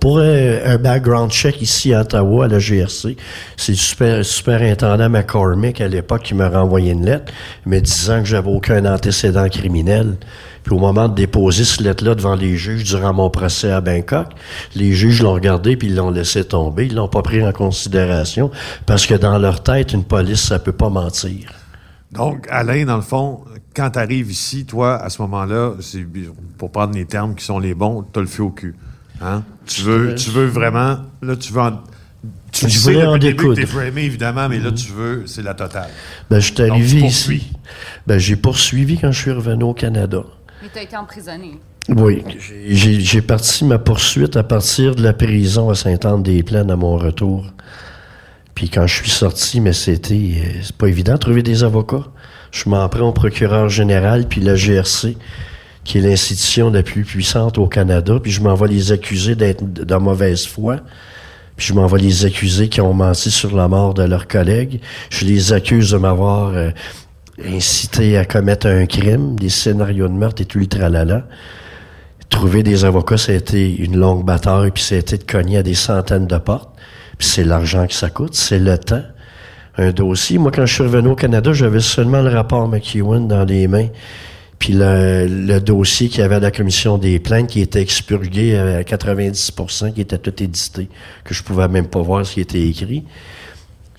pour un, un background check ici à Ottawa, à la GRC. C'est le super, superintendant McCormick à l'époque qui m'a renvoyé une lettre, me disant que j'avais aucun antécédent criminel. Puis au moment de déposer cette lettre-là devant les juges durant mon procès à Bangkok, les juges l'ont regardé puis ils l'ont laissé tomber. Ils l'ont pas pris en considération parce que dans leur tête, une police, ça peut pas mentir. Donc, Alain, dans le fond, quand tu ici, toi, à ce moment-là, pour prendre les termes qui sont les bons, tu as le feu au cul. Hein? Tu, veux, tu veux vraiment. Là, tu veux en. Tu Je sais voulais en découdre. t'es framé, évidemment, mais là, tu veux, c'est la totale. Ben, je suis arrivé ici. Ben, j'ai poursuivi quand je suis revenu au Canada. Mais tu as été emprisonné. Oui, j'ai- j'ai j'ai parti ma poursuite à partir de la prison à Sainte-Anne-des-Plaines à mon retour. Puis quand je suis sorti, mais c'était euh, c'est pas évident de trouver des avocats. Je m'en prends au procureur général puis la GRC, qui est l'institution la plus puissante au Canada, puis je m'envoie les accuser d'être de mauvaise foi. Puis je m'envoie les accuser qui ont menti sur la mort de leurs collègues. Je les accuse de m'avoir euh, incité à commettre un crime, des scénarios de meurtre et tout le tralala. Trouver des avocats, ça a été une longue bataille, puis ça a été de cogner à des centaines de portes. Puis c'est l'argent que ça coûte, c'est le temps. Un dossier. Moi, quand je suis revenu au Canada, j'avais seulement le rapport McEwen dans les mains. Puis le, le dossier qu'il y avait à la commission des plaintes qui était expurgué à 90% qui était tout édité, que je pouvais même pas voir ce qui était écrit.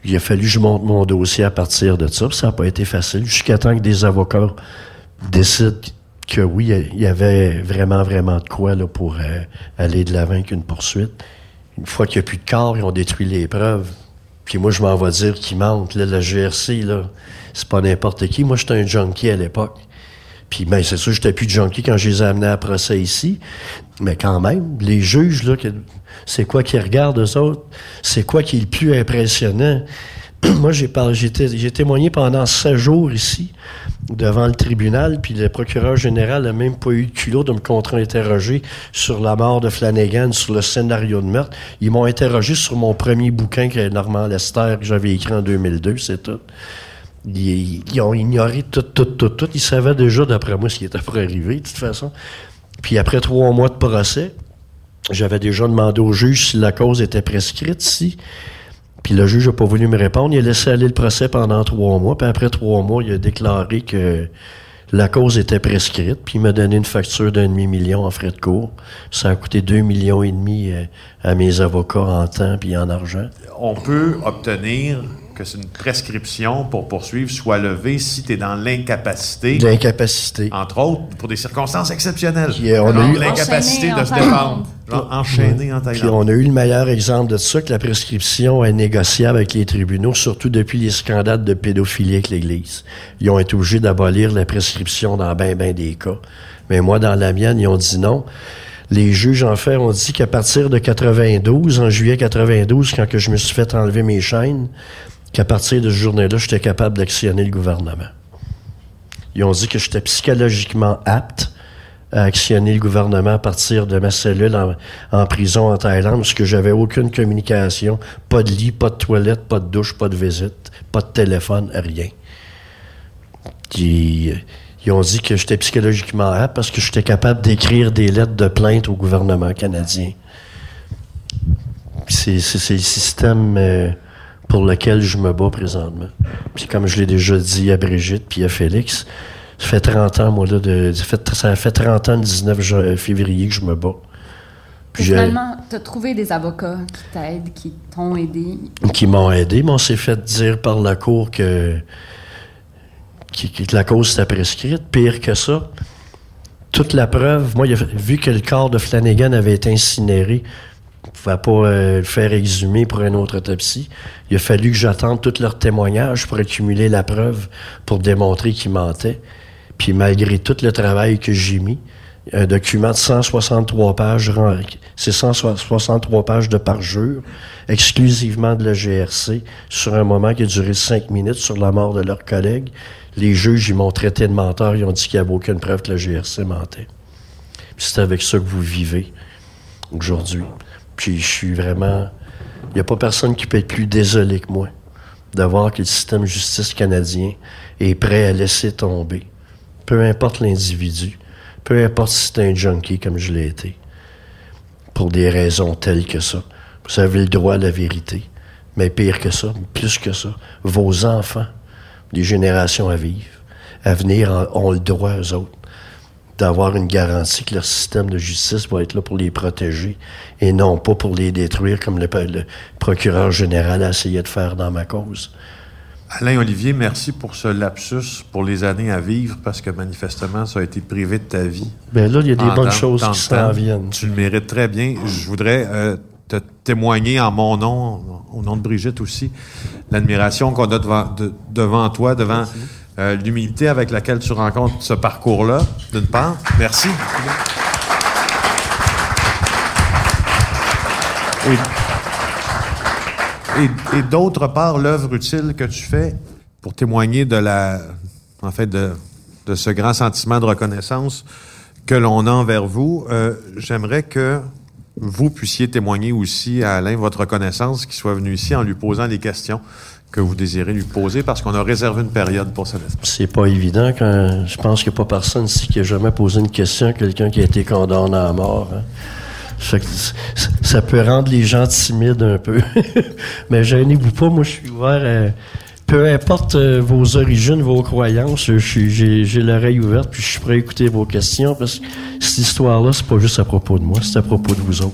Il a fallu que je monte mon dossier à partir de ça. Ça n'a pas été facile. Jusqu'à temps que des avocats décident que oui, il y avait vraiment, vraiment de quoi là, pour euh, aller de l'avant avec une poursuite. Une fois qu'il n'y a plus de corps, ils ont détruit les preuves. Puis moi, je m'en vais dire qu'ils mentent. Là, la GRC, là, c'est pas n'importe qui. Moi, j'étais un junkie à l'époque. Puis ben, c'est sûr, j'étais plus junkie quand je les ai amenés à procès ici. Mais quand même, les juges, là, c'est quoi qu'ils regardent eux autres? C'est quoi qui est le plus impressionnant? Moi, j'ai j'ai té- j'ai témoigné pendant sept jours ici, devant le tribunal, puis le procureur général n'a même pas eu le culot de me contre-interroger sur la mort de Flanagan, sur le scénario de meurtre. Ils m'ont interrogé sur mon premier bouquin, que Normand Lester, que j'avais écrit en 2002, c'est tout. Ils, ont ignoré tout, tout, tout, tout. Ils savaient déjà, d'après moi, ce qui était pour arriver, de toute façon. Puis après trois mois de procès, j'avais déjà demandé au juge si la cause était prescrite ici. Puis le juge n'a pas voulu me répondre. Il a laissé aller le procès pendant trois mois. Puis après trois mois, il a déclaré que la cause était prescrite. Puis il m'a donné une facture d'un demi-million en frais de cours. Ça a coûté deux millions et demi euh, à mes avocats en temps puis en argent. On peut obtenir que c'est une prescription pour poursuivre soit levée si tu es dans l'incapacité, l'incapacité. entre autres, pour des circonstances exceptionnelles. Puis, euh, on a eu- l'incapacité Enchaîné de en se défendre. Genre enchaîné en Puis Thaïlande. on a eu le meilleur exemple de ça, que la prescription est négociable avec les tribunaux, surtout depuis les scandales de pédophilie avec l'Église. Ils ont été obligés d'abolir la prescription dans ben ben des cas. Mais moi, dans la mienne, ils ont dit non. Les juges, en fait, ont dit qu'à partir de 92, en juillet 92, quand que je me suis fait enlever mes chaînes, qu'à partir de ce journée-là, j'étais capable d'actionner le gouvernement. Ils ont dit que j'étais psychologiquement apte à actionner le gouvernement à partir de ma cellule en, prison en Thaïlande, parce que j'avais aucune communication, pas de lit, pas de toilette, pas de douche, pas de visite, pas de téléphone, rien. Ils ont dit que j'étais psychologiquement apte parce que j'étais capable d'écrire des lettres de plainte au gouvernement canadien. C'est le système euh, pour lequel je me bats présentement. Puis comme je l'ai déjà dit à Brigitte puis à Félix, ça fait 30 ans, moi, là, de, ça, fait, ça fait 30 ans le 19 ja- février que je me bats. Puis Finalement, tu as trouvé des avocats qui t'aident, qui t'ont aidé? qui m'ont aidé, mais on s'est fait dire par la cour que, que la cause était prescrite. Pire que ça, toute la preuve, moi, vu que le corps de Flanagan avait été incinéré, pouvait pas euh, le faire exhumer pour une autre autopsie. Il a fallu que j'attende tous leurs témoignages pour accumuler la preuve, pour démontrer qu'ils mentaient. Puis malgré tout le travail que j'ai mis, un document de 163 pages, c'est 163 pages de parjure, exclusivement de la GRC, sur un moment qui a duré cinq minutes sur la mort de leur collègue. Les juges, ils m'ont traité de menteur, ils ont dit qu'il n'y avait aucune preuve que la GRC mentait. Puis c'est avec ça que vous vivez aujourd'hui. Puis je suis vraiment... Il n'y a pas personne qui peut être plus désolé que moi de voir que le système de justice canadien est prêt à laisser tomber. Peu importe l'individu, peu importe si c'est un junkie comme je l'ai été, pour des raisons telles que ça. Vous avez le droit à la vérité. Mais pire que ça, plus que ça, vos enfants, des générations à vivre, à venir, en- ont le droit, eux autres, d'avoir une garantie que leur système de justice va être là pour les protéger et non pas pour les détruire comme le, le procureur général a essayé de faire dans ma cause. Alain Olivier, merci pour ce lapsus, pour les années à vivre, parce que manifestement, ça a été privé de ta vie. Ben là, il y a des En bonnes choses qui s'en viennent. Tu le mérites très bien. Je voudrais euh, te témoigner en mon nom, au nom de Brigitte aussi, l'admiration qu'on a devant, de- devant toi, devant euh, l'humilité avec laquelle tu rencontres ce parcours-là, d'une part. Merci. Et, d'autre part, l'œuvre utile que tu fais pour témoigner de la, en fait, de, ce grand sentiment de reconnaissance que l'on a envers vous. Euh, J'aimerais que vous puissiez témoigner aussi à Alain votre reconnaissance qu'il soit venu ici en lui posant les questions que vous désirez lui poser parce qu'on a réservé une période pour espace. C'est pas évident quand je pense qu'il n'y a pas personne ici qui a jamais posé une question à quelqu'un qui a été condamné à mort. hein. C- ça peut rendre les gens timides un peu. Mais gênez-vous pas, moi je suis ouvert à, peu importe euh, vos origines, vos croyances, j'ai l'oreille ouverte puis je suis prêt à écouter vos questions parce que cette histoire-là, c'est pas juste à propos de moi, c'est à propos de vous autres.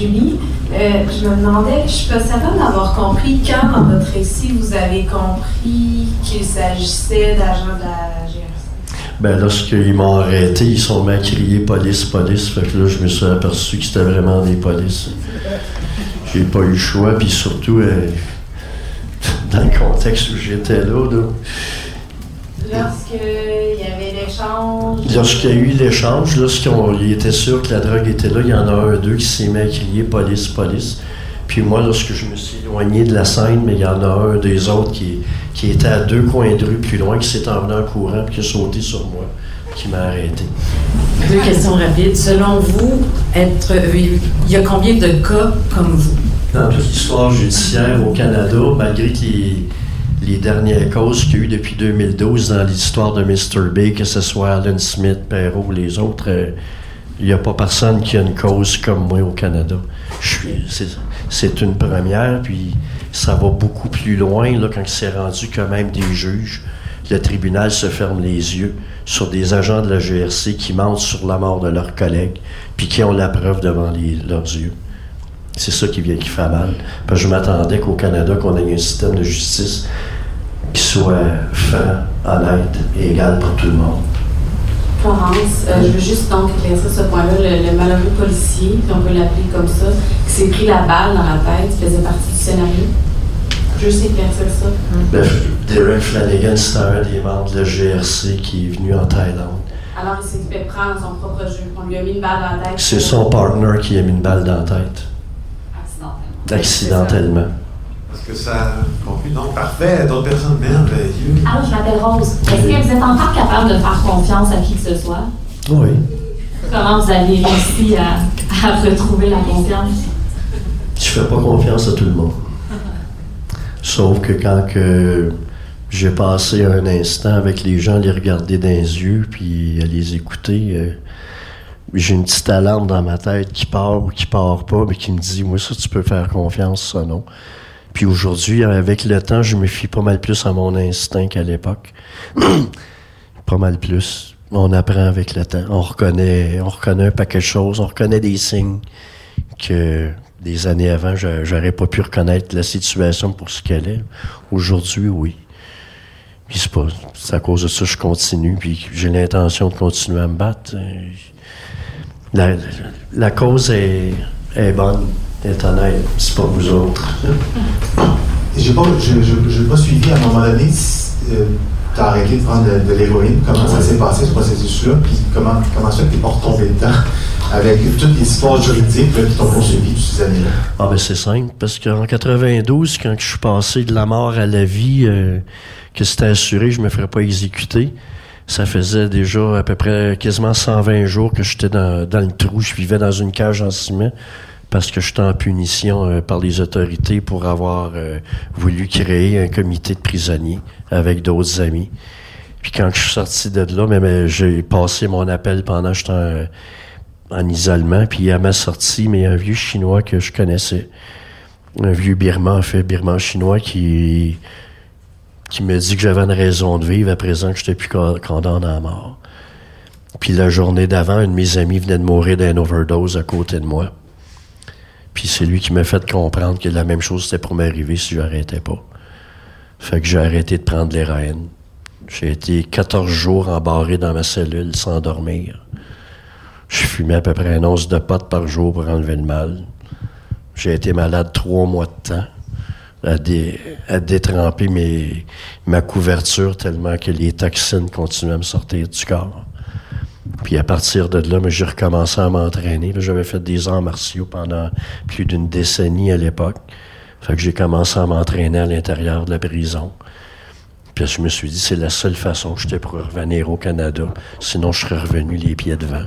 Julie, euh, je me demandais, je suis pas certaine d'avoir compris quand dans votre récit vous avez compris qu'il s'agissait d'agents de la GRC. Ben lorsqu'ils m'ont arrêté, ils sont à crier police, police. Fait que là, je me suis aperçu que c'était vraiment des polices. J'ai pas eu le choix, puis surtout, euh, dans le contexte où j'étais là, là Lorsqu'il y avait l'échange. Lorsqu'il y a eu l'échange, lorsqu'il était sûr que la drogue était là, il y en a un, deux qui s'est mis à crier police, police. Puis moi, lorsque je me suis éloigné de la scène, mais il y en a un des autres qui, qui était à deux coins de rue plus loin, qui s'est emmené en courant, puis qui a sauté sur moi, qui m'a arrêté. Deux questions rapides. Selon vous, être, il y a combien de cas comme vous? Dans toute l'histoire judiciaire au Canada, malgré les, les dernières causes qu'il y a eu depuis 2012 dans l'histoire de Mr. B, que ce soit Alan Smith, Perrault ou les autres, euh, il n'y a pas personne qui a une cause comme moi au Canada. C'est une première, puis ça va beaucoup plus loin là, quand c'est rendu que même des juges, le tribunal se ferme les yeux sur des agents de la GRC qui mentent sur la mort de leurs collègues, puis qui ont la preuve devant leurs yeux. C'est ça qui vient qui fait mal. Je m'attendais qu'au Canada, qu'on ait un système de justice qui soit franc, honnête et égal pour tout le monde. Florence, euh, je veux juste donc éclaircir ce point-là. Le, malheureux policier, si on peut l'appeler comme ça, qui s'est pris la balle dans la tête, faisait partie du scénario. Juste éclaircir ça. Ben, Derek Flanagan, c'est un des membres de la GRC qui est venu en Thaïlande. Alors, il s'est fait prendre son propre jeu. On lui a mis une balle dans la tête. C'est son partner qui a mis une balle dans la tête. Accidentellement. Accidentellement. Que ça conclut. Donc, parfait. D'autres personnes, merveilleux. Alors, je m'appelle Rose. Est-ce que vous êtes encore capable de faire confiance à qui que ce soit? Oui. Comment vous avez réussi à, à retrouver la confiance? Je fais pas confiance à tout le monde. Sauf que quand que j'ai passé un instant avec les gens, les regarder dans les yeux, puis à les écouter, euh, j'ai une petite alarme dans ma tête qui part ou qui part pas, mais qui me dit, moi, ça, tu peux faire confiance, ça, non. Puis aujourd'hui, avec le temps, je me fie pas mal plus à mon instinct qu'à l'époque. pas mal plus. On apprend avec le temps. On reconnaît, on reconnaît un paquet de choses, on reconnaît des signes que des années avant, j'aurais pas pu reconnaître la situation pour ce qu'elle est. Aujourd'hui, oui. Puis c'est pas, c'est à cause de ça que je continue, puis j'ai l'intention de continuer à me battre. La, cause est bonne, est honnête, c'est pas vous autres. J'ai pas, je, je, pas suivi à un moment donné, euh, tu as arrêté de prendre de, l'héroïne, comment ça s'est passé ce processus-là, puis comment, comment ça que tu pas retombé dedans avec toutes les histoires juridiques qui t'ont poursuivi toutes ces années-là? Ah ben c'est simple, parce qu'en 92, quand je suis passé de la mort à la vie, euh, que c'était assuré, je me ferais pas exécuter. Ça faisait déjà à peu près quasiment 120 jours que j'étais dans, dans le trou. Je vivais dans une cage en ciment parce que j'étais en punition euh, par les autorités pour avoir euh, voulu créer un comité de prisonniers avec d'autres amis. Puis quand je suis sorti de là, mais, j'ai passé mon appel pendant que j'étais en, en, isolement. Puis à ma sortie, mais un vieux chinois que je connaissais, un vieux birman, en fait, birman chinois qui qui me dit que j'avais une raison de vivre à présent que j'étais plus condamné à mort. Puis la journée d'avant, un de mes amis venait de mourir d'une overdose à côté de moi. Puis c'est lui qui m'a fait comprendre que la même chose c'était pour m'arriver si j'arrêtais pas. Fait que j'ai arrêté de prendre l'héroïne. J'ai été 14 jours embarré dans ma cellule sans dormir. Je fumais à peu près un once de potes par jour pour enlever le mal. J'ai été malade trois mois de temps à, à détremper ma couverture tellement que les toxines continuaient à me sortir du corps. Puis à partir de là, j'ai recommencé à m'entraîner. J'avais fait des arts martiaux pendant plus d'une décennie à l'époque. Fait que j'ai commencé à m'entraîner à l'intérieur de la prison. Puis je me suis dit, c'est la seule façon que j'étais pour revenir au Canada. Sinon, je serais revenu les pieds devant.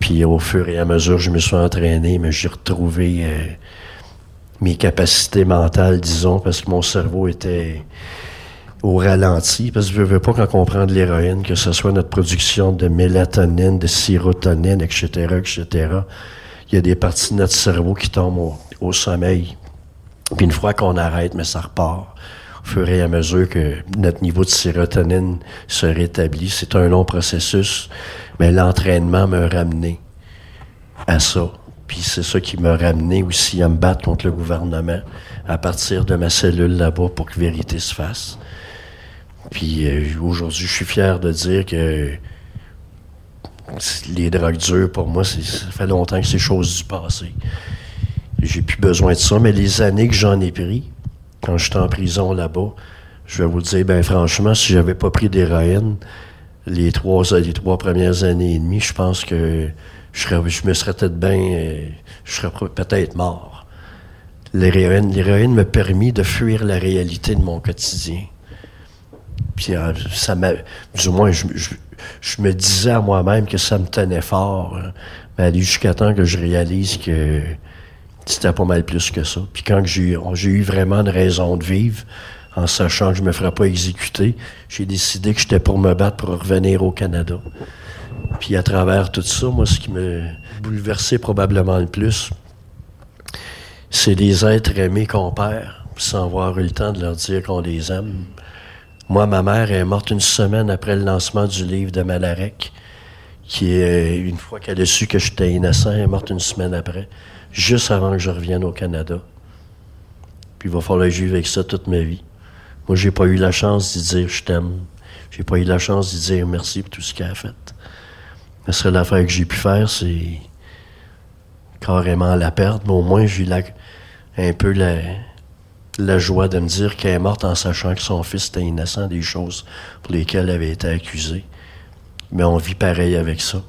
Puis au fur et à mesure, je me suis entraîné, mais j'ai retrouvé euh, mes capacités mentales, disons, parce que mon cerveau était au ralenti, parce que je veux pas quand on prend de l'héroïne, que ce soit notre production de mélatonine, de sérotonine, etc., etc., il y a des parties de notre cerveau qui tombent au, sommeil. Puis une fois qu'on arrête, mais ça repart. Au fur et à mesure que notre niveau de sérotonine se rétablit, c'est un long processus, mais l'entraînement m'a ramené à ça. Puis c'est ça qui m'a ramené aussi à me battre contre le gouvernement à partir de ma cellule là-bas pour que vérité se fasse. Puis euh, aujourd'hui, je suis fier de dire que les drogues dures, pour moi, ça fait longtemps que c'est chose du passé. J'ai plus besoin de ça, mais les années que j'en ai pris, quand j'étais en prison là-bas, je vais vous dire, ben franchement, si j'avais pas pris d'héroïne les trois, les trois premières années et demie, je pense que je, serais, je me serais peut-être bien, euh, je serais peut-être mort. L'héroïne, l'héroïne m'a permis de fuir la réalité de mon quotidien. Puis euh, ça m'a, du moins, je, me disais à moi-même que ça me tenait fort. Hein. Mais aller jusqu'à temps que je réalise que c'était pas mal plus que ça. Puis quand j'ai, j'ai eu vraiment une raison de vivre, en sachant que je me ferais pas exécuter, j'ai décidé que j'étais pour me battre pour revenir au Canada. Puis à travers tout ça, moi, ce qui me bouleversait probablement le plus, c'est des êtres aimés qu'on perd, sans avoir eu le temps de leur dire qu'on les aime. Moi, ma mère est morte une semaine après le lancement du livre de Malarec, qui est, une fois qu'elle a su que j'étais innocent, elle est morte une semaine après, juste avant que je revienne au Canada. Puis il va falloir vivre avec ça toute ma vie. Moi, j'ai pas eu la chance d'y dire je t'aime. J'ai pas eu la chance d'y dire merci pour tout ce qu'elle a fait. La seule affaire que j'ai pu faire, c'est carrément la perdre, mais au moins j'ai eu un peu la, la joie de me dire qu'elle est morte en sachant que son fils était innocent des choses pour lesquelles elle avait été accusée. Mais on vit pareil avec ça.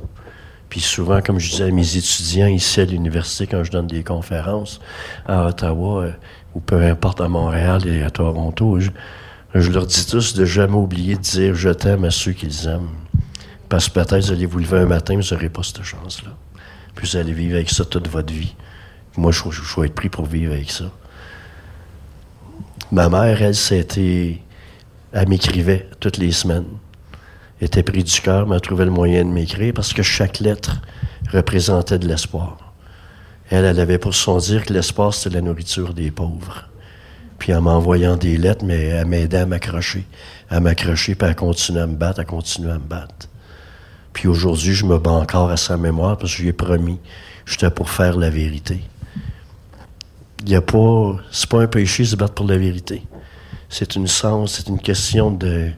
Puis souvent, comme je disais à mes étudiants ici à l'université, quand je donne des conférences à Ottawa, euh, ou peu importe à Montréal et à Toronto, je, leur dis tous de jamais oublier de dire je t'aime à ceux qu'ils aiment. Parce que peut-être vous allez vous lever un matin, vous n'aurez pas cette chance-là. Puis vous allez vivre avec ça toute votre vie. Moi, je, je, vais être pris pour vivre avec ça. Ma mère, elle, c'était. Elle m'écrivait toutes les semaines. Elle était pris du cœur, mais elle trouvait le moyen de m'écrire parce que chaque lettre représentait de l'espoir. Elle, elle avait pour son dire que l'espace, c'était la nourriture des pauvres. Puis en m'envoyant des lettres, mais elle m'aidait à m'accrocher. À m'accrocher, puis à continuer à me battre, à continuer à me battre. Puis aujourd'hui, je me bats encore à sa mémoire parce que je lui ai promis, j'étais pour faire la vérité. N'y a pas, c'est pas un péché de se battre pour la vérité. C'est une sens, c'est une question de,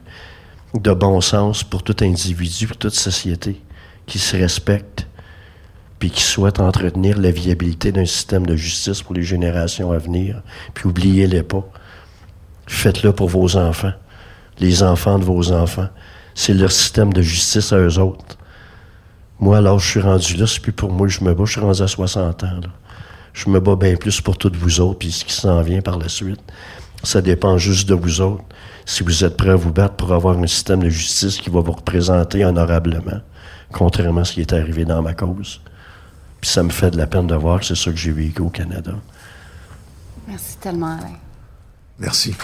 de bon sens pour tout individu, pour toute société qui se respecte, puis qui souhaite entretenir la viabilité d'un système de justice pour les générations à venir, puis oubliez-les pas. Faites-le pour vos enfants, les enfants de vos enfants. C'est leur système de justice à eux autres. Moi, alors, je suis rendu là, c'est plus pour moi que je me bats, je suis rendu à 60 ans. Je me bats bien plus pour toutes vous autres, puis ce qui s'en vient par la suite. Ça dépend juste de vous autres. Si vous êtes prêts à vous battre pour avoir un système de justice qui va vous représenter honorablement, contrairement à ce qui est arrivé dans ma cause. Puis ça me fait de la peine de voir que c'est ça que j'ai vécu au Canada. Merci tellement, Alain. Merci.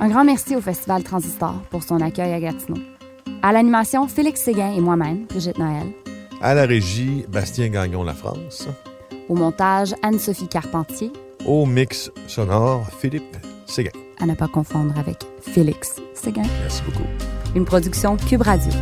Un grand merci au Festival Transistor pour son accueil à Gatineau. À l'animation, Félix Séguin et moi-même, Brigitte Noël. À la régie, Bastien Gagnon La France. Au montage, Anne-Sophie Carpentier. Au mix sonore, Philippe Séguin. À ne pas confondre avec Félix Séguin. Merci beaucoup. Une production Cube Radio.